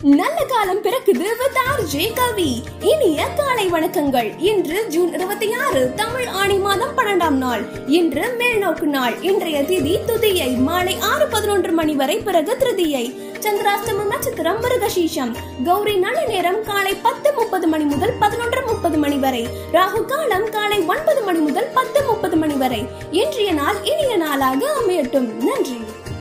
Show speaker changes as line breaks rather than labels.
நல்ல காலம் பிறக்குது with RJ கவி இனிய காலை வணக்கங்கள். இன்று ஜூன் இருபத்தி ஆறு தமிழ் ஆணி மாதம் பன்னெண்டாம் நாள். இன்று மேல்நோக்கு நாள். இன்றைய திதி துதியை. மாலை ஆறு பதினொன்று மணி வரை பிறகு திருதியை. சந்திராஷ்டமம் நட்சத்திரம் மிருகசீஷம். கௌரி நல்ல நேரம் காலை பத்து முப்பது மணி முதல் பதினொன்று முப்பது மணி வரை. ராகு காலம் காலை ஒன்பது மணி முதல் பத்து முப்பது மணி வரை. இன்றைய நாள் இனிய நாளாக அமையட்டும். நன்றி.